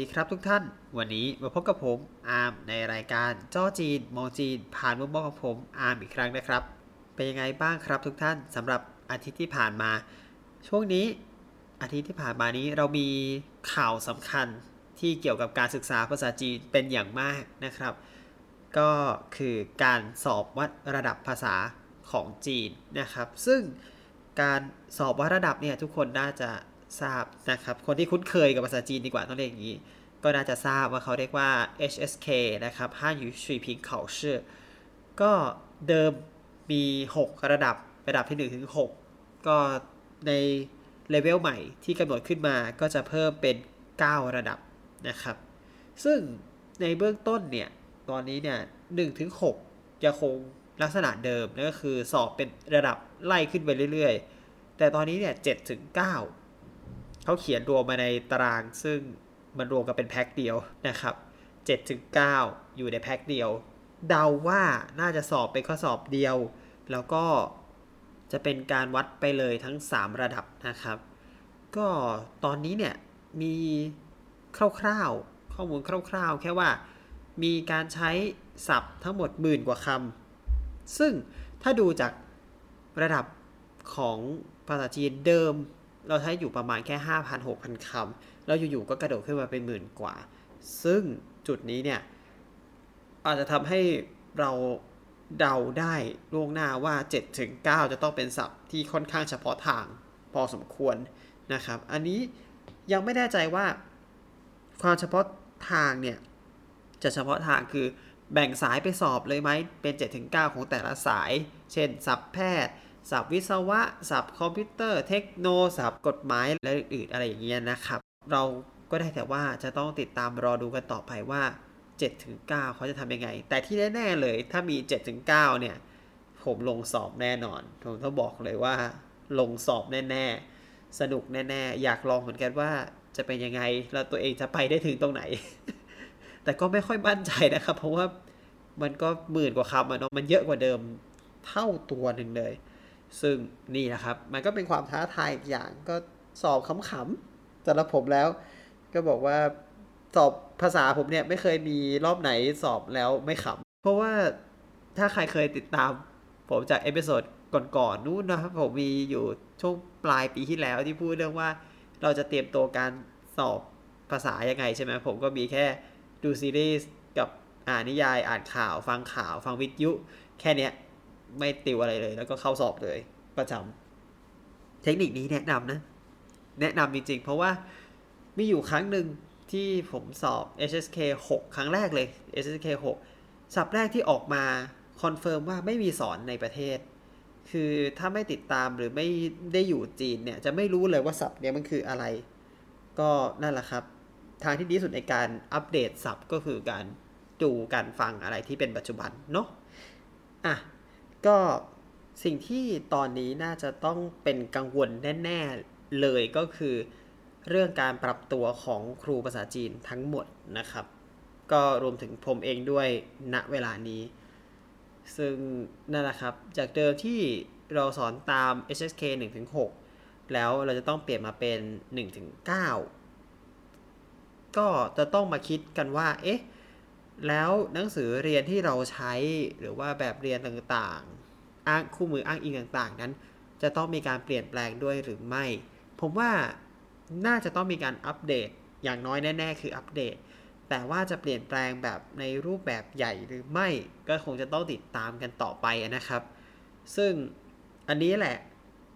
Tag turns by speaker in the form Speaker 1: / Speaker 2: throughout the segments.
Speaker 1: ดีครับทุกท่าน วันนี้มาพบกับผมอาร์มในรายการจ้อจีนมองจีน ผ่านมุมมองของผมอาร์มอีกครั้งนะครับ เป็นยังไงบ้างครับทุกท่านสำหรับอาทิตย์ที่ผ่านมา ช่วงนี้อาทิตย์ที่ผ่านมานี้เรามีข่าวสำคัญที่เกี่ยวกับการศึกษาภาษาจีนเป็นอย่างมากนะครับ ก็คือการสอบวัดระดับภาษาของจีนนะครับ ซึ่งการสอบวัดระดับเนี่ยทุกคนน่าจะ ทราบนะครับ คนที่คุ้นเคยกับภาษาจีนดีกว่าต้องเรียกอย่างนี้ ก็น่าจะทราบว่าเขาเรียกว่า HSK นะครับห้ายูชีพิงเขาชื่อ ก็เดิมมี 6 ระดับระดับที่ 1 ถึง 6 ก็ในเลเวลใหม่ที่กำหนดขึ้นมาก็จะเพิ่มเป็น 9 ระดับนะครับ ซึ่งในเบื้องต้นเนี่ย ตอนนี้เนี่ย1ถึง6จะคงลักษณะเดิมนั่นก็คือสอบเป็นระดับไล่ขึ้นไปเรื่อย ๆ แต่ตอนนี้เนี่ย7ถึง9 เขาเขียนรวมมาในตารางซึ่งมันรวมกันเป็นแพ็คเดียวนะครับ7ถึง9อยู่ในแพ็คเดียว เดาว่าน่าจะสอบเป็นข้อสอบเดียว แล้วก็จะเป็นการวัดไปเลยทั้ง 3 ระดับนะครับ ก็ตอนนี้เนี่ยมีคร่าวๆ ข้อมูลคร่าวๆ แค่ว่ามีการใช้ศัพท์ทั้งหมดหมื่นกว่าคำซึ่งถ้าดูจากระดับของภาษาจีนเดิม เราใช้อยู่ประมาณแค่ 5,000 6,000คำแล้วอยู่ๆก็กระโดดขึ้นมาเป็นหมื่นกว่า ซึ่งจุดนี้เนี่ย อาจจะทำให้เราเดาได้ล่วงหน้าว่า 7-9 จะต้องเป็นศัพท์ที่ค่อนข้างเฉพาะทางพอสมควรนะครับ อันนี้ยังไม่แน่ใจว่าความเฉพาะทางเนี่ย จะเฉพาะทางคือแบ่งสายไปสอบเลยไหมเป็น 7-9 ของแต่ละสาย เช่นศัพท์แพทย์ ศัพท์วิศวะ ศัพท์คอมพิวเตอร์ เทคโนศัพท์กฎหมายและอื่นๆอะไรอย่างเงี้ยนะครับ เราก็ได้แต่ว่าจะต้องติดตามรอดูกันต่อไปว่า7ถึง9เขาจะทำยังไง แต่ที่แน่ๆเลยถ้ามี7ถึง9เนี่ย ผมลงสอบแน่นอน ผมต้องบอกเลยว่า ลงสอบแน่ๆ สนุกแน่ๆ อยากลองเหมือนกันว่าจะเป็นยังไง แล้วตัวเองจะไปได้ถึงตรงไหน แต่ก็ไม่ค่อยมั่นใจนะครับ เพราะว่ามันก็หมื่นกว่าคำอะเนาะมันเยอะกว่าเดิมเท่าตัวหนึ่งเลย ซึ่งนี่นะครับ มันก็เป็นความท้าทายอีกอย่างก็สอบขำๆสำหรับผมแล้ว ก็บอกว่าสอบภาษาผมเนี่ยไม่เคยมีรอบไหนสอบแล้วไม่ขำเพราะว่าถ้าใครเคยติดตาม ผมจาก episode ก่อนๆนู้นนะครับผมมีอยู่ช่วงปลายปีที่แล้วที่พูดเรื่องว่าเราจะเตรียมตัวการสอบภาษายังไงใช่ไหมผมก็มีแค่ดูซีรีส์กับอ่านนิยายอ่านข่าว ฟังข่าว ฟังวิทยุ แค่เนี้ย ไม่ติวอะไรเลย แล้วก็เข้าสอบเลย ประจำเทคนิคนี้แนะนำนะ แนะนำจริงๆ เพราะว่ามีอยู่ครั้งหนึ่งที่ผมสอบ HSK 6 ครั้งแรกเลย HSK 6 ศัพท์แรกที่ออกมา confirm ว่าไม่มีสอนในประเทศ คือถ้าไม่ติดตามหรือไม่ได้อยู่จีนเนี่ย จะไม่รู้เลยว่าศัพท์เนี้ยมันคืออะไร ก็นั่นแหละครับ ทางที่ดีสุดในการอัพท์ก็คือการดูการฟังอะไรที่เป็นปัจจุบันเนาะอะ ก็สิ่งที่ตอนนี้น่าจะต้องเป็นกังวลแน่ ๆ เลยก็คือเรื่องการปรับตัวของครูภาษาจีนทั้งหมดนะครับ ก็รวมถึงผมเองด้วยณเวลานี้ ซึ่งนั่นแหละครับ จากเดิมที่เราสอนตาม HSK 1-6 แล้วเราจะต้องเปลี่ยนมาเป็น 1-9 ก็จะต้องมาคิดกันว่า เอ๊ะ แล้วหนังสือเรียนที่เราใช้หรือว่าแบบเรียนต่างๆ อ้างคู่มืออ้างอิงต่างๆ นั้น จะต้องมีการเปลี่ยนแปลงด้วยหรือไม่ ผมว่าน่าจะต้องมีการอัปเดตอย่างน้อยแน่ ๆ คืออัปเดต แต่ว่าจะเปลี่ยนแปลงแบบในรูปแบบใหญ่หรือไม่ ก็คงจะต้องติดตามกันต่อไปนะครับ ซึ่งอันนี้แหละ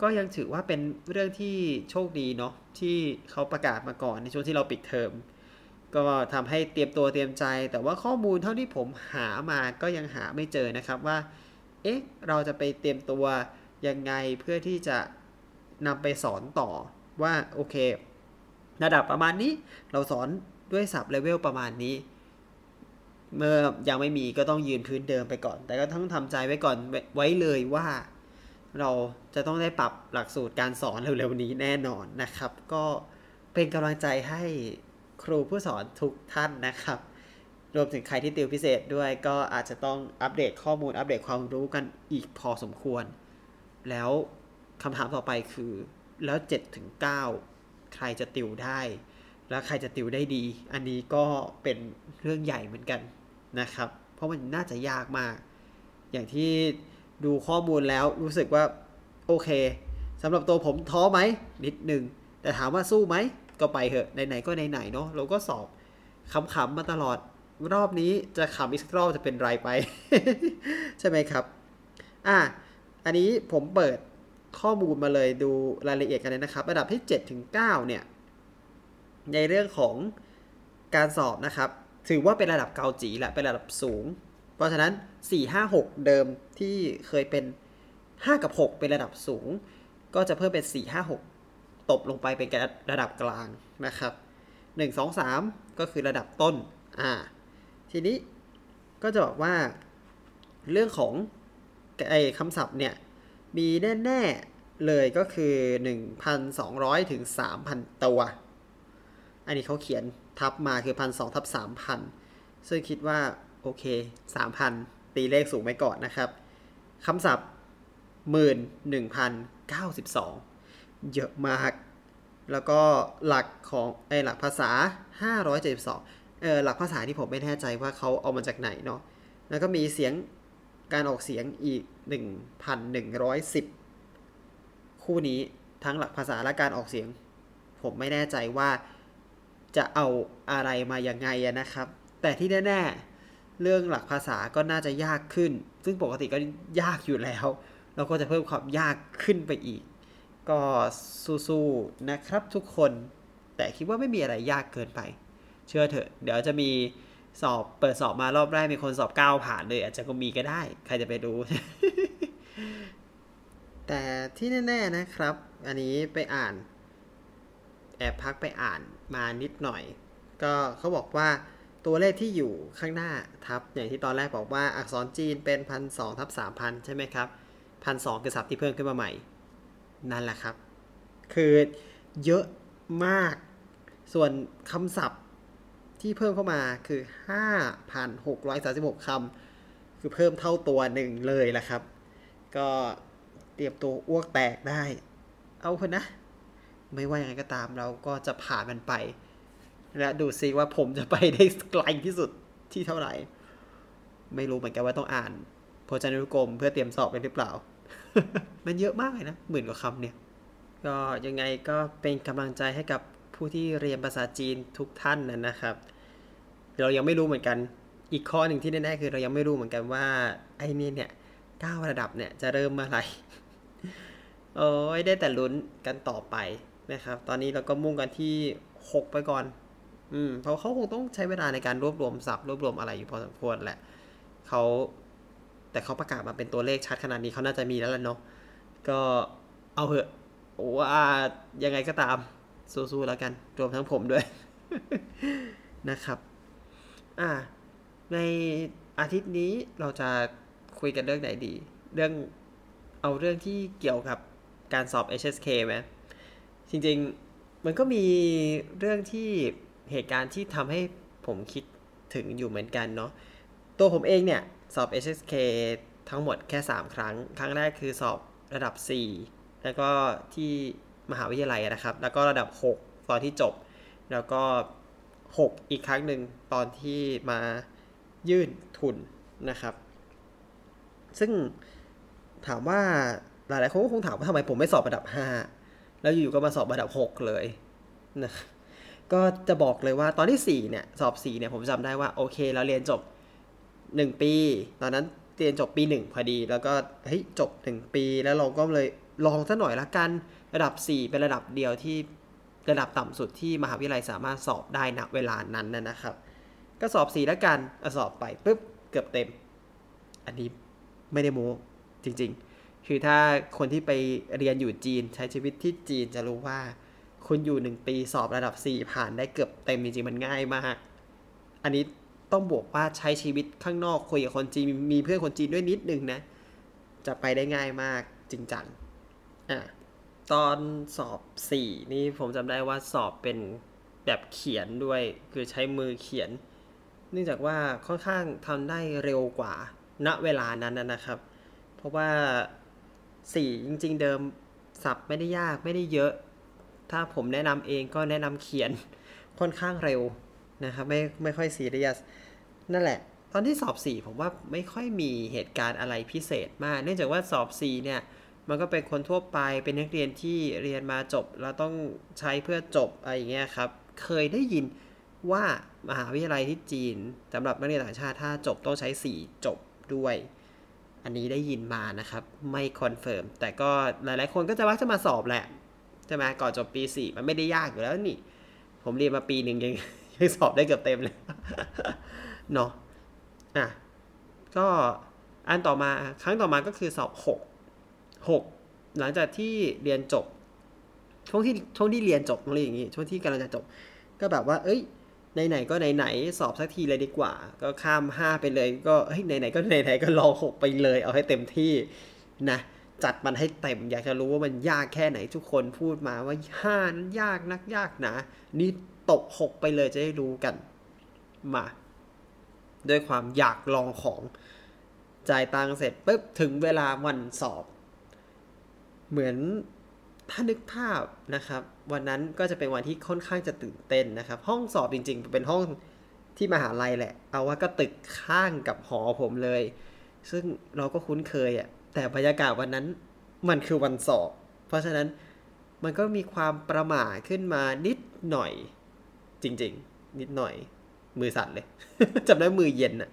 Speaker 1: ก็ยังถือว่าเป็นเรื่องที่โชคดีเนาะที่เขาประกาศมาก่อนในช่วงที่เราปิดเทอม ก็ทำให้เตรียมตัวเตรียมใจ แต่ว่าข้อมูลเท่าที่ผมหามาก็ยังหาไม่เจอนะครับว่า เอ๊ะ เราจะไปเตรียมตัวยังไงเพื่อที่จะนำไปสอนต่อว่าโอเค ระดับประมาณนี้เราสอนด้วยศัพท์เลเวลประมาณนี้ เมื่อยังไม่มีก็ต้องยืนพื้นเดิมไปก่อน แต่ก็ต้องทำใจไว้ก่อนไว้เลยว่า เราจะต้องได้ปรับหลักสูตรการสอนเร็วๆนี้แน่นอนนะครับ ก็เป็นกำลังใจให้ ครูผู้สอนทุกท่านนะครับ รวมถึงใครที่ติวพิเศษด้วยก็อาจจะต้องอัปเดตข้อมูลอัปเดตความรู้กันอีกพอสมควร แล้วคำถามต่อไปคือแล้ว7ถึง9ใครจะติวได้ แล้วใครจะติวได้ดี อันนี้ก็เป็นเรื่องใหญ่เหมือนกันนะครับ เพราะมันน่าจะยากมาก อย่างที่ดูข้อมูลแล้วรู้สึกว่าโอเคสำหรับตัวผมท้อไหมนิดนึงแต่ถามว่าสู้ไหม ก็ไปเถอะไหนๆก็ไหนๆเนาะเราก็สอบขำๆมาตลอดรอบนี้จะขำอีกรอบจะเป็นไรไป ใช่ไหมครับ อะอันนี้ผมเปิดข้อมูลมาเลยดูรายละเอียดกันเลยนะครับ ระดับที่7ถึง9เนี่ย ในเรื่องของการสอบนะครับ ถือว่าเป็นระดับเกาจีแหละเป็นระดับสูง เพราะฉะนั้น 4 5 6 เดิมที่เคยเป็น 5 กับ 6 เป็นระดับสูง ก็จะเพิ่มเป็น 4 5 6 ตบลงไปเป็นระดับกลางนะครับ 1 2 3 ก็คือระดับต้นอ่าทีนี้ก็จะบอกว่าเรื่องของไอ้คำศัพท์เนี่ยมีแน่ๆเลยก็คือ 1,200 ถึง 3,000 ตัว อันนี้เขาเขียนทับมาคือ 1,200ทับ3,000 ซึ่งคิดว่าโอเค 3,000 ตีเลขสูงไว้ก่อนนะครับคำศัพท์ 11,092 เยอะมาก แล้วก็หลักของไอ้หลักภาษา 572เออหลักภาษาที่ผมไม่แน่ใจว่าเขาเอามาจากไหนเนาะแล้วก็มีเสียงการออกเสียงอีก 1,110 คู่นี้ทั้งหลักภาษาและการออกเสียง ผมไม่แน่ใจว่าจะเอาอะไรมายังไงนะครับ แต่ที่แน่ๆเรื่องหลักภาษาก็น่าจะยากขึ้น ซึ่งปกติก็ยากอยู่แล้ว เราก็จะเพิ่มความยากขึ้นไปอีก ก็สู้ๆนะครับทุกคน แต่คิดว่าไม่มีอะไรยากเกินไป เชื่อเถอะ เดี๋ยวจะมีสอบเปิดสอบมารอบแรกมีคนสอบเก้าผ่านเลย อาจจะก็มีก็ได้ ใครจะไปรู้ แต่ที่แน่ๆนะครับ อันนี้ไปอ่าน แอบพักไปอ่านมานิดหน่อย ก็เขาบอกว่าตัวเลขที่อยู่ข้างหน้าทับ อย่างที่ตอนแรกบอกว่าอักษรจีนเป็นพันสองทับสามพันใช่ไหมครับพันสองคือศัพท์ที่เพิ่มขึ้นมาใหม่ นั่นแหละครับ คือเยอะมาก ส่วนคำศัพท์ที่เพิ่มเข้ามาคือ 5,636คำคือเพิ่มเท่าตัวหนึ่งเลยแหละครับ ก็เตรียมตัวอ้วกแตกได้ เอาคนนะ ไม่ว่ายังไงก็ตามเราก็จะผ่านมันไป และดูซิว่าผมจะไปได้ไกลที่สุดที่เท่าไหร่ ไม่รู้เหมือนกันว่าต้องอ่านพจนานุกรมเพื่อเตรียมสอบไปหรือเปล่า มันเยอะมากเลยนะหมื่นกว่าคำเนี่ย ก็ยังไงก็เป็นกำลังใจให้กับผู้ที่เรียนภาษาจีนทุกท่านนะนะครับ เรายังไม่รู้เหมือนกันอีกข้อหนึ่งที่แน่ๆคือเรายังไม่รู้เหมือนกันว่าไอ้นี่เนี่ยก้าวระดับเนี่ยจะเริ่มเมื่อไหร่โอ้ยได้แต่ลุ้นกันต่อไปนะครับ ตอนนี้เราก็มุ่งกันที่ 6 ไปก่อน อืมเพราะเขาคงต้องใช้เวลาในการรวบรวมศัพท์รวบรวมอะไรอยู่พอสมควรแหละเขา แต่เขาประกาศมาเป็นตัวเลขชัดขนาดนี้เขาน่าจะมีแล้วล่ะเนาะก็เอาเหอะว่ายังไงก็ตามสู้ๆแล้วกันรวมทั้งผมด้วยนะครับ อ่า ในอาทิตย์นี้เราจะคุยกันเรื่องไหนดี เรื่องเอาเรื่องที่เกี่ยวกับการสอบ HSK ไหมจริงๆ มันก็มีเรื่องที่เหตุการณ์ที่ทำให้ผมคิดถึงอยู่เหมือนกันเนาะตัวผมเองเนี่ย สอบ HSK ทั้งหมดแค่ 3 ครั้ง ครั้งแรกคือสอบระดับ 4 แล้วก็ที่มหาวิทยาลัยนะครับ แล้วก็ระดับ 6 ตอนที่จบ แล้วก็ 6 อีกครั้งหนึ่งตอนที่มายื่นทุนนะครับ ซึ่งถามว่าหลายๆคนก็คงถามว่าทำไมผมไม่สอบระดับ 5 แล้วอยู่ๆก็มาสอบระดับ 6 เลยนะก็จะบอกเลยว่าตอนที่ 4 เนี่ย สอบ 4 เนี่ย ผมจำได้ว่า โอเค เราเรียนจบ 1ปี ตอนนั้นเรียนจบปี1พอดี แล้วก็เฮ้ยจบ1ปีแล้วเราก็เลยลองซะหน่อยละกัน ระดับ 4 เป็นระดับเดียวที่ระดับต่ำสุดที่มหาวิทยาลัยสามารถสอบได้ณเวลานั้นนะครับ ก็สอบ4ล้วกันอสอบไปปุ๊บเกือบเต็ม อันนี้ไม่ได้โม้จริง ๆ คือถ้าคนที่ไปเรียนอยู่จีนใช้ชีวิตที่จีนจะรู้ว่าคุณอยู่ 1 ปีสอบระดับ 4 ผ่านได้เกือบเต็มจริงๆมันง่ายมาก อันนี้ ต้องบอกว่าใช้ชีวิตข้างนอกคุยกับคนจีนมีเพื่อนคนจีนด้วยนิดนึงนะ จะไปได้ง่ายมากจริงจังอะตอนสอบ4นี่ผมจำได้ว่าสอบเป็นแบบเขียนด้วย คือใช้มือเขียน เนื่องจากว่าค่อนข้างทำได้เร็วกว่า ณเวลานั้นนะครับ เพราะว่า4จริง ๆ เดิมสับไม่ได้ยากไม่ได้เยอะ ถ้าผมแนะนำเองก็แนะนำเขียนค่อนข้างเร็ว นะครับไม่ไม่ค่อยซีเรียสนั่นแหละ ตอนที่สอบ 4 ผมว่าไม่ค่อยมีเหตุการณ์อะไรพิเศษมาก เนื่องจากว่าสอบ 4 เนี่ย มันก็เป็นคนทั่วไปเป็นนักเรียนที่เรียนมาจบ แล้วต้องใช้เพื่อจบอะไรอย่างเงี้ยครับ เคยได้ยินว่ามหาวิทยาลัยที่จีนสำหรับนักเรียนต่างชาติถ้าจบต้องใช้ 4 จบด้วย อันนี้ได้ยินมานะครับ ไม่ confirm แต่ก็หลายๆ คนก็จะมักจะมาสอบแหละใช่ไหมก่อนจบปี 4 มันไม่ได้ยากอยู่แล้วนี่ ผมเรียนมาปีหนึ่งยัง ยังสอบได้เกือบเต็มเลยเนาะอะก็อันต่อมาครั้งต่อมาก็คือสอบ 6 6 หลังจากที่เรียนจบ ช่วงที่ช่วงที่เรียนจบองเรียกอย่างนี้ช่วงที่กำลังจะจบ ก็แบบว่า เอ้ยไหนๆก็ไหนๆสอบสักทีเลยดีกว่า ก็ข้าม 5 ไปเลย ก็เฮ้ยไหนๆก็ไหนๆก็ลอง 6 ไปเลย เอาให้เต็มที่นะจัดมันให้เต็มอยากจะรู้ว่ามันยากแค่ไหนทุกคนพูดมาว่าห้านั้นยากนักยากหนะนี่ ตกหกไปเลยจะได้รู้กันมา ด้วยความอยากลองของจ่ายตังเสร็จปุ๊บถึงเวลาวันสอบ เหมือนถ้านึกภาพนะครับ วันนั้นก็จะเป็นวันที่ค่อนข้างจะตื่นเต้นนะครับ ห้องสอบจริงๆ เป็นห้องที่มหาลัยแหละ เอาว่าก็ตึกข้างกับหอผมเลย ซึ่งเราก็คุ้นเคยอะ่ะแต่บรรยากาศวันนั้นมันคือวันสอบ เพราะฉะนั้นมันก็มีความประหม่าขึ้นมานิดหน่อย จริง ๆ นิดหน่อย มือสั่นเลยจำได้มือเย็นอะ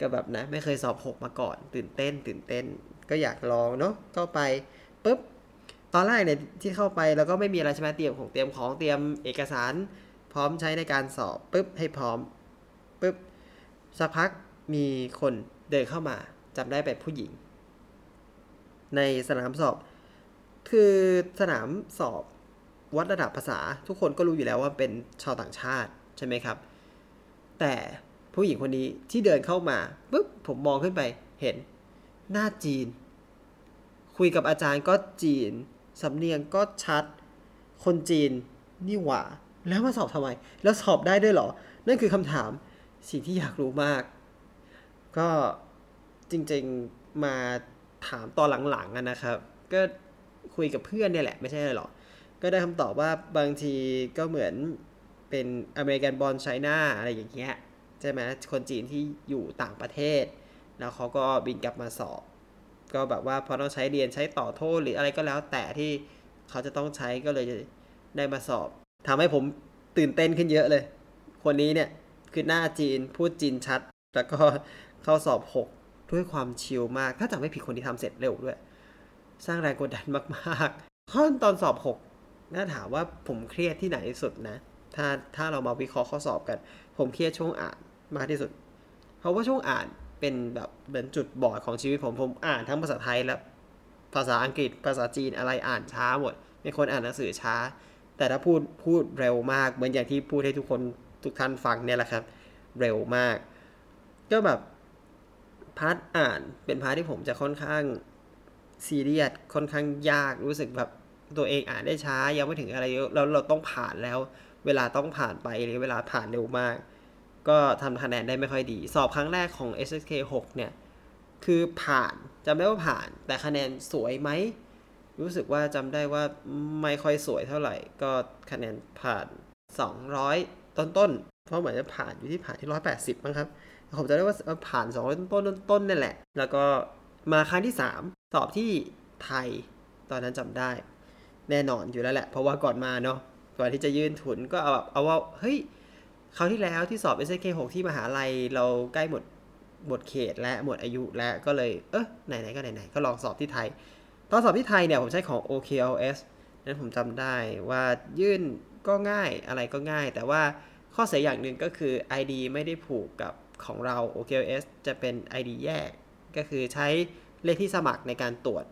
Speaker 1: ก็แบบนะ ไม่เคยสอบหกมาก่อน ตื่นเต้น ตื่นเต้น ก็อยากลองเนาะก็ไปปุ๊บตอนแรกเนี่ยที่เข้าไปแล้วก็ไม่มีอะไรใช่ไหมเตรียมของเตรียมของเตรียมเอกสาร พร้อมใช้ในการสอบปุ๊บให้พร้อมปุ๊บสักพักมีคนเดินเข้ามาจำได้เป็นผู้หญิง ในสนามสอบ คือสนามสอบ วัดระดับภาษา ทุกคนก็รู้อยู่แล้วว่าเป็นชาวต่างชาติใช่ไหมครับ แต่ผู้หญิงคนนี้ที่เดินเข้ามาปุ๊บผมมองขึ้นไปเห็นหน้าจีน คุยกับอาจารย์ก็จีน สำเนียงก็ชัด คนจีนนี่หว่า แล้วมาสอบทำไม แล้วสอบได้ด้วยเหรอ นั่นคือคำถามสิ่งที่อยากรู้มาก ก็จริงๆมาถามตอนหลังๆนะครับ ก็คุยกับเพื่อนเนี่ยแหละ ไม่ใช่อะไรหรอก ก็ได้คำตอบว่าบางทีก็เหมือนเป็นอเมริกันบอลไชน่าอะไรอย่างเงี้ยใช่ไหมคนจีนที่อยู่ต่างประเทศ แล้วเขาก็บินกลับมาสอบ ก็แบบว่าพอต้องใช้เรียนใช้ต่อโทษหรืออะไรก็แล้วแต่ที่เขาจะต้องใช้ก็เลยได้มาสอบทำให้ผมตื่นเต้นขึ้นเยอะเลย คนนี้เนี่ยคือหน้าจีนพูดจีนชัด แล้วก็เข้าสอบ 6 ด้วยความชิลมาก ถ้าจำไม่ผิดคนที่ทำเสร็จเร็วด้วย สร้างแรงกดดันมากๆข้อตอนสอบ 6 น่าถามว่าผมเครียดที่ไหนที่สุดนะ ถ้าถ้าเรามาวิเคราะห์ข้อสอบกัน ผมเครียดช่วงอ่านมากที่สุด เพราะว่าช่วงอ่านเป็นแบบเหมือนจุดบอดของชีวิตผม ผมอ่านทั้งภาษาไทยและภาษาอังกฤษ ภาษาจีนอะไรอ่านช้าหมดเป็นคนอ่านหนังสือช้า แต่ถ้าพูดพูดเร็วมาก เหมือนอย่างที่พูดให้ทุกคนทุกท่านฟังเนี่ยแหละครับ เร็วมาก ก็แบบ part อ่านเป็น part ที่ผมจะค่อนข้างซีเรียสค่อนข้างยากรู้สึกแบบ ตัวเองอ่านได้ช้ายังไม่ถึงอะไรเยอะแล้วเราต้องผ่านแล้ว เวลาต้องผ่านไปหรือเวลาผ่านเร็วมาก ก็ทำคะแนนได้ไม่ค่อยดี สอบครั้งแรกของ SSK 6 เนี่ย คือผ่านจำได้ว่าผ่าน แต่คะแนนสวยไหม รู้สึกว่าจำได้ว่าไม่ค่อยสวยเท่าไหร่ ก็คะแนนผ่าน 200 ต้นๆเพราะเหมือนจะผ่านอยู่ที่ผ่านที่ 180มั้งครับผมจะได้ว่าผ่าน200ต้นๆต้นๆนั่นแหละ แล้วก็มาครั้งที่ 3 สอบที่ไทย ตอนนั้นจำได้ แน่นอนอยู่แล้วแหละ เพราะว่าก่อนมาเนาะก่อนที่จะยื่นทุนก็เอาแบบเอาว่าเฮ้ยคราวที่แล้วที่สอบ SK 6ที่มหาลัยเราใกล้หมดหมดเขตและหมดอายุแล้วก็เลยเออไหนๆก็ไหนๆก็ลองสอบที่ไทย ตอนสอบที่ไทยเนี่ยผมใช้ของ OKLS นั้นผมจำได้ว่ายื่นก็ง่ายอะไรก็ง่าย แต่ว่าข้อเสียอย่างหนึ่งก็คือ ID ไม่ได้ผูกกับของเรา OKLS จะเป็น ID แยก ก็คือใช้เลขที่สมัครในการตรวจ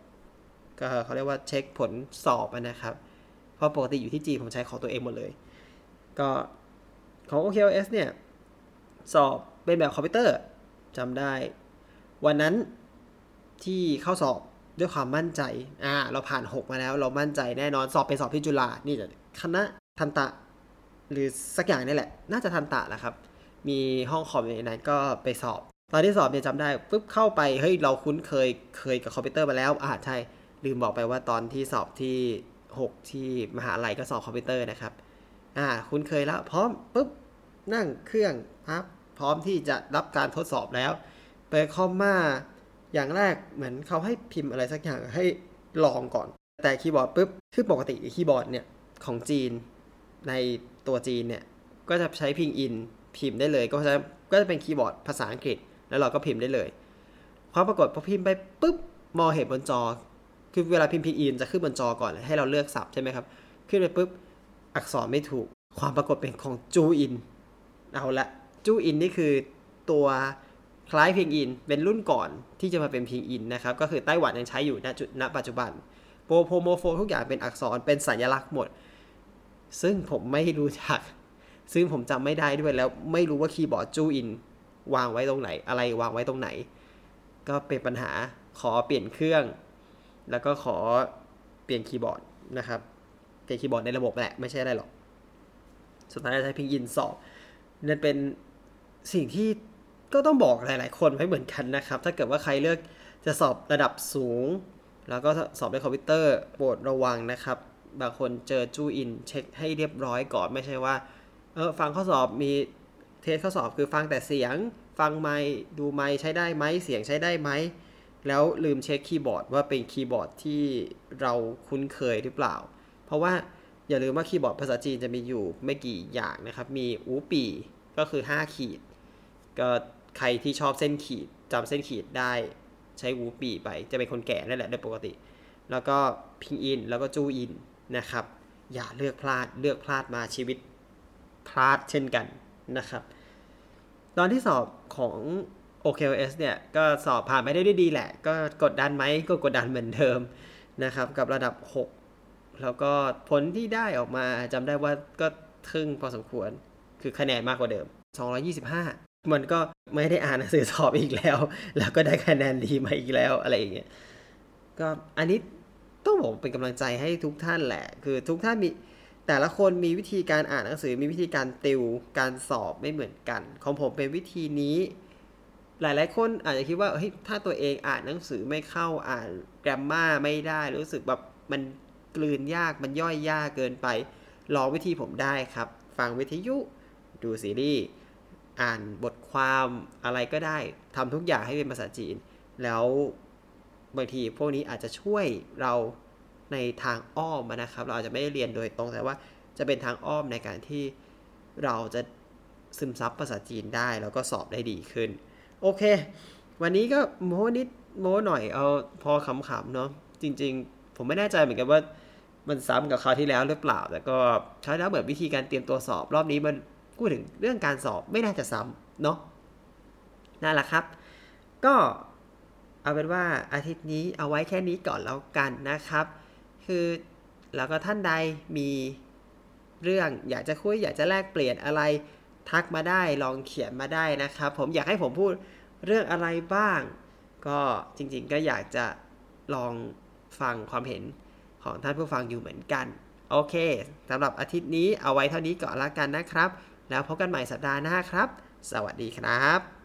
Speaker 1: ก็เขาเรียกว่าเช็คผลสอบนะครับ เพราะปกติอยู่ที่จีผมใช้ของตัวเองหมดเลย ก็ของ OKLS เนี่ย สอบเป็นแบบคอมพิวเตอร์จำได้ วันนั้นที่เข้าสอบด้วยความมั่นใจ อ่า เราผ่าน 6 มาแล้ว เรามั่นใจแน่นอน สอบไปสอบที่จุฬา นี่จะคณะทันตะ หรือสักอย่างนี่แหละ น่าจะทันตะแหละครับ มีห้องคอมในนั้นก็ไปสอบ ตอนที่สอบเนี่ยจำได้ปุ๊บเข้าไป เฮ้ย เราคุ้นเคย เคยกับคอมพิวเตอร์มาแล้ว อ่า ใช่ ลืมบอกไปว่าตอนที่สอบที่ 6 ที่มหาลัยก็สอบคอมพิวเตอร์นะครับ อ่า คุ้นเคยแล้ว พร้อมปุ๊บ นั่งเครื่องครับพร้อมที่จะรับการทดสอบแล้วเปิดคอมมาอย่างแรกเหมือนเขาให้พิมพ์อะไรสักอย่างให้ลองก่อน แต่คีย์บอร์ดปุ๊บคือปกติคีย์บอร์ดเนี่ย ของจีนในตัวจีนเนี่ย ก็จะใช้พินอินพิมพ์ได้เลย ก็จะก็จะเป็นคีย์บอร์ดภาษาอังกฤษ แล้วเราก็พิมพ์ได้เลยความปรากฏพอพิมพ์ไปปุ๊บมองเห็นบนจอ คือเวลาพิมพ์พินอินจะขึ้นบนจอก่อนให้เราเลือกศัพท์ใช่ไหมครับ ขึ้นไปปุ๊บอักษรไม่ถูก ความปรากฏเป็นของจูอิน เอาละจูอินนี่คือตัวคล้ายพินอิน เป็นรุ่นก่อนที่จะมาเป็นพินอินนะครับ ก็คือไต้หวันยังใช้อยู่ณจุดณปัจจุบันปอพอมอฟอทุกอย่างเป็นอักษรเป็นสัญลักษณ์หมด ซึ่งผมไม่รู้จัก ซึ่งผมจำไม่ได้ด้วยแล้วไม่รู้ว่าคีย์บอร์ดจูอิน วางไว้ตรงไหน อะไรวางไว้ตรงไหน ก็เป็นปัญหาขอเปลี่ยนเครื่อง แล้วก็ขอเปลี่ยนคีย์บอร์ดนะครับ เปลี่ยนคีย์บอร์ดในระบบแหละไม่ใช่อะไรหรอก สุดท้ายใช้พินอินสอบนั่นเป็นสิ่งที่ก็ต้องบอกหลาย ๆ คนไว้เหมือนกันนะครับ ถ้าเกิดว่าใครเลือกจะสอบระดับสูง แล้วก็สอบในคอมพิวเตอร์โปรดระวังนะครับ บางคนเจอจูอินเช็คให้เรียบร้อยก่อนไม่ใช่ว่าเออฟังข้อสอบมี test ข้อสอบคือฟังแต่เสียง ฟังไมค์ดูไมค์ใช้ได้ไหมเสียงใช้ได้ไหม แล้วลืมเช็คคีย์บอร์ดว่าเป็นคีย์บอร์ดที่เราคุ้นเคยหรือเปล่า เพราะว่าอย่าลืมว่าคีย์บอร์ดภาษาจีนจะมีอยู่ไม่กี่อย่างนะครับ มีอู่ปี่ก็คือ 5 ขีด ก็ใครที่ชอบเส้นขีดจำเส้นขีดได้ใช้วูปีไปจะเป็นคนแก่นั่นแหละโดยปกติ แล้วก็พิงอินแล้วก็จูอินนะครับ อย่าเลือกพลาดเลือกพลาดมาชีวิตพลาดเช่นกันนะครับ ตอนที่สอบของ OKLS เนี่ยก็สอบผ่านไปได้ด้วยดีแหละ ก็กดดันไหมก็กดดันเหมือนเดิมนะครับ กับระดับ 6 แล้วก็ผลที่ได้ออกมาจำได้ว่าก็ทึ่งพอสมควร คือคะแนนมากกว่าเดิม 225 มันก็ไม่ได้อ่านหนังสือสอบอีกแล้ว แล้วก็ได้คะแนนดีมาอีกแล้วอะไรอย่างเงี้ยก็อันนี้ต้องบอกเป็นกำลังใจให้ทุกท่านแหละ คือทุกท่านมีแต่ละคนมีวิธีการอ่านหนังสือมีวิธีการติวการสอบไม่เหมือนกัน ของผมเป็นวิธีนี้ หลายๆ คนอาจจะคิดว่าเฮ้ยถ้าตัวเองอ่านหนังสือไม่เข้าอ่านแกรมมาไม่ได้รู้สึกแบบมันกลืนยากมันย่อยยากเกินไป ลองวิธีผมได้ครับ ฟังวิทยุดูซีรีส์อ่านบทความอะไรก็ได้ทำทุกอย่างให้เป็นภาษาจีน แล้วบางทีพวกนี้อาจจะช่วยเราในทางอ้อมนะครับ เราอาจจะไม่ได้เรียนโดยตรงแต่ว่าจะเป็นทางอ้อมในการที่เราจะซึมซับภาษาจีนได้ แล้วก็สอบได้ดีขึ้น โอเค วันนี้ก็โม้นิดโม้หน่อยเอาพอขำๆเนาะจริง ๆ ผมไม่แน่ใจเหมือนกันว่ามันซ้ำกับคราวที่แล้วหรือเปล่า แต่ก็คราวที่แล้วเหมือนวิธีการเตรียมตัวสอบ รอบนี้มันพูดถึงเรื่องการสอบไม่น่าจะซ้ำเนาะนั่นแหละครับ ก็เอาเป็นว่าอาทิตย์นี้เอาไว้แค่นี้ก่อนแล้วกันนะครับ คือแล้วก็ท่านใดมีเรื่องอยากจะคุยอยากจะแลกเปลี่ยนอะไร ทักมาได้ลองเขียนมาได้นะครับ ผมอยากให้ผมพูดเรื่องอะไรบ้าง ก็จริงๆก็อยากจะลองฟังความเห็นของท่านผู้ฟังอยู่เหมือนกัน โอเคสำหรับอาทิตย์นี้เอาไว้เท่านี้ก่อนละกันนะครับ แล้วพบกันใหม่สัปดาห์หน้าครับ สวัสดีครับ